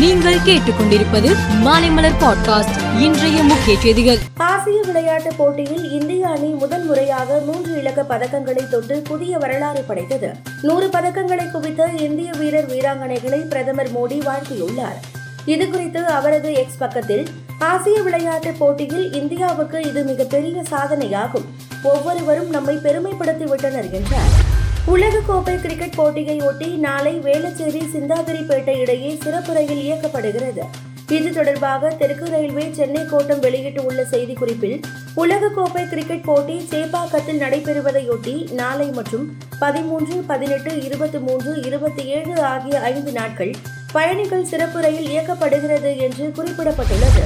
நீங்கள் கேட்டுக்கொண்டிருப்பது மாலைமலர் பாட்காஸ்ட் இன்றைய முக்கிய செய்திகள். ஆசிய விளையாட்டுப் போட்டியில் இந்திய அணி முதல் முறையாக மூன்று இலக்க பதக்கங்களை தொட்டு புதிய வரலாறு படைத்தது. நூறு பதக்கங்களை குவித்த இந்திய வீரர் வீராங்கனைகளை பிரதமர் மோடி வாழ்த்தியுள்ளார். இதுகுறித்து அவரது எக்ஸ் பக்கத்தில் ஆசிய விளையாட்டுப் போட்டியில் இந்தியாவுக்கு இது மிகப்பெரிய சாதனையாகும். ஒவ்வொருவரும் நம்மை பெருமைப்படுத்தி விட்டனர் என்றார். உலகக்கோப்பை கிரிக்கெட் போட்டியை ஒட்டி நாளை வேளச்சேரி சிந்தாதிரிப்பேட்டை இடையே சிறப்பு ரயில் இயக்கப்படுகிறது. இது தொடர்பாக தெற்கு ரயில்வே சென்னை கோட்டம் வெளியிட்டுள்ள செய்திக்குறிப்பில் உலகக்கோப்பை கிரிக்கெட் போட்டி சேப்பாக்கத்தில் நடைபெறுவதையொட்டி நாளை மற்றும் பதிமூன்று பதினெட்டு இருபத்தி மூன்று இருபத்தி ஏழு ஆகிய ஐந்து நாட்கள் பயணிகள் சிறப்பு ரயில் இயக்கப்படுகிறது என்று குறிப்பிடப்பட்டுள்ளது.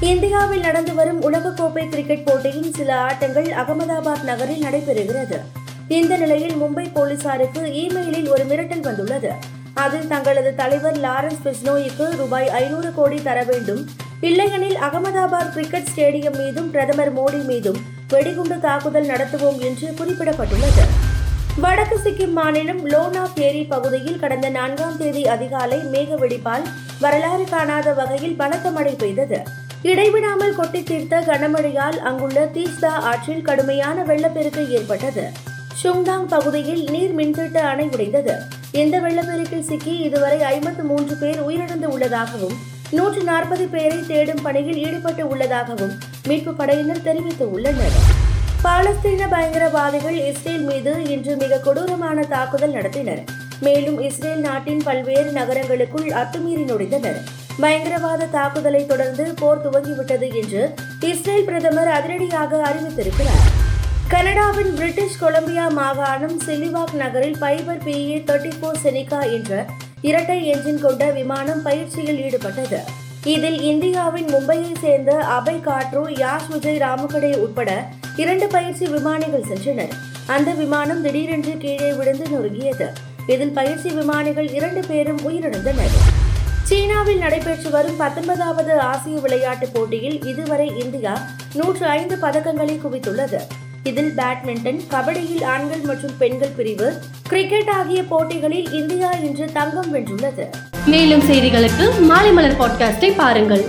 இந்தியாவில் நடந்து வரும் உலகக்கோப்பை கிரிக்கெட் போட்டியின் சில ஆட்டங்கள் அகமதாபாத் நகரில் நடைபெறுகிறது. இந்த நிலையில் மும்பை போலீசாருக்கு இமெயிலில் ஒரு மிரட்டல் வந்துள்ளது. அதில் தங்களது தலைவர் லாரன்ஸ் பிஸ்னோய்க்கு ரூபாய் ஐநூறு கோடி தர வேண்டும். இல்லையெனில் அகமதாபாத் கிரிக்கெட் ஸ்டேடியம் மீதும் பிரதமர் மோடி மீதும் வெடிகுண்டு தாக்குதல் நடத்துவோம் என்று குறிப்பிடப்பட்டுள்ளது. வடக்கு சிக்கிம் மாநிலம் லோனா பேரி பகுதியில் கடந்த நான்காம் தேதி அதிகாலை மேக வெடிப்பால் வரலாறு காணாத வகையில் பலத்த மழை பெய்தது. இடைவிடாமல் கொட்டி தீர்த்த கனமழையால் அங்குள்ள தீஸ்தா ஆற்றில் கடுமையான வெள்ளப்பெருக்கு ஏற்பட்டது. ஷுங்டாங் பகுதியில் நீர் மின்திட்ட அணை உடைந்தது. இந்த வெள்ளப்பெருக்கில் சிக்கி இதுவரை ஐம்பத்து மூன்று பேர் உயிரிழந்து உள்ளதாகவும் நூற்று நாற்பது பேரை தேடும் பணியில் ஈடுபட்டு உள்ளதாகவும் மீட்பு படையினர் தெரிவித்துள்ளனர். பாலஸ்தீன பயங்கரவாதிகள் இஸ்ரேல் மீது இன்று மிக கொடூரமான தாக்குதல் நடத்தினர். மேலும் இஸ்ரேல் நாட்டின் பல்வேறு நகரங்களுக்குள் அத்துமீறி நுழைந்தனர் பயங்கரவாத தாக்குதலை தொடர்ந்து போர் துவங்கிவிட்டது என்று இஸ்ரேல் பிரதமர் அதிரடியாக அறிவித்திருக்கிறார். கனடாவின் பிரிட்டிஷ் கொலம்பியா மாகாணம் சிலிவாக் நகரில் Piper PA thirty four Seneca என்ற இரட்டை என்ஜின் கொண்ட விமானம் பயிற்சியில் ஈடுபட்டது. இதில் இந்தியாவின் மும்பையை சேர்ந்த அபய் காட்ரோ யாஷ் விஜய் ராமகடே உட்பட இரண்டு பயிற்சி விமானிகள் சென்றனர். அந்த விமானம் திடீரென்று கீழே விழுந்து நொறுங்கியது. இதில் பயிற்சி விமானிகள் இரண்டு பேரும் உயிரிழந்தனர். சீனாவில் நடைபெற்று வரும் பத்தொன்பதாவது ஆசிய விளையாட்டுப் போட்டியில் இதுவரை இந்தியா நூற்று ஐந்து பதக்கங்களை குவித்துள்ளது. இதில் பேட்மிண்டன் கபடியில் ஆண்கள் மற்றும் பெண்கள் பிரிவு கிரிக்கெட் ஆகிய போட்டிகளில் இந்தியா இன்று தங்கம் வென்றுள்ளது. மேலும் செய்திகளுக்கு மாலைமலர் பாட்காஸ்டை பாருங்கள்.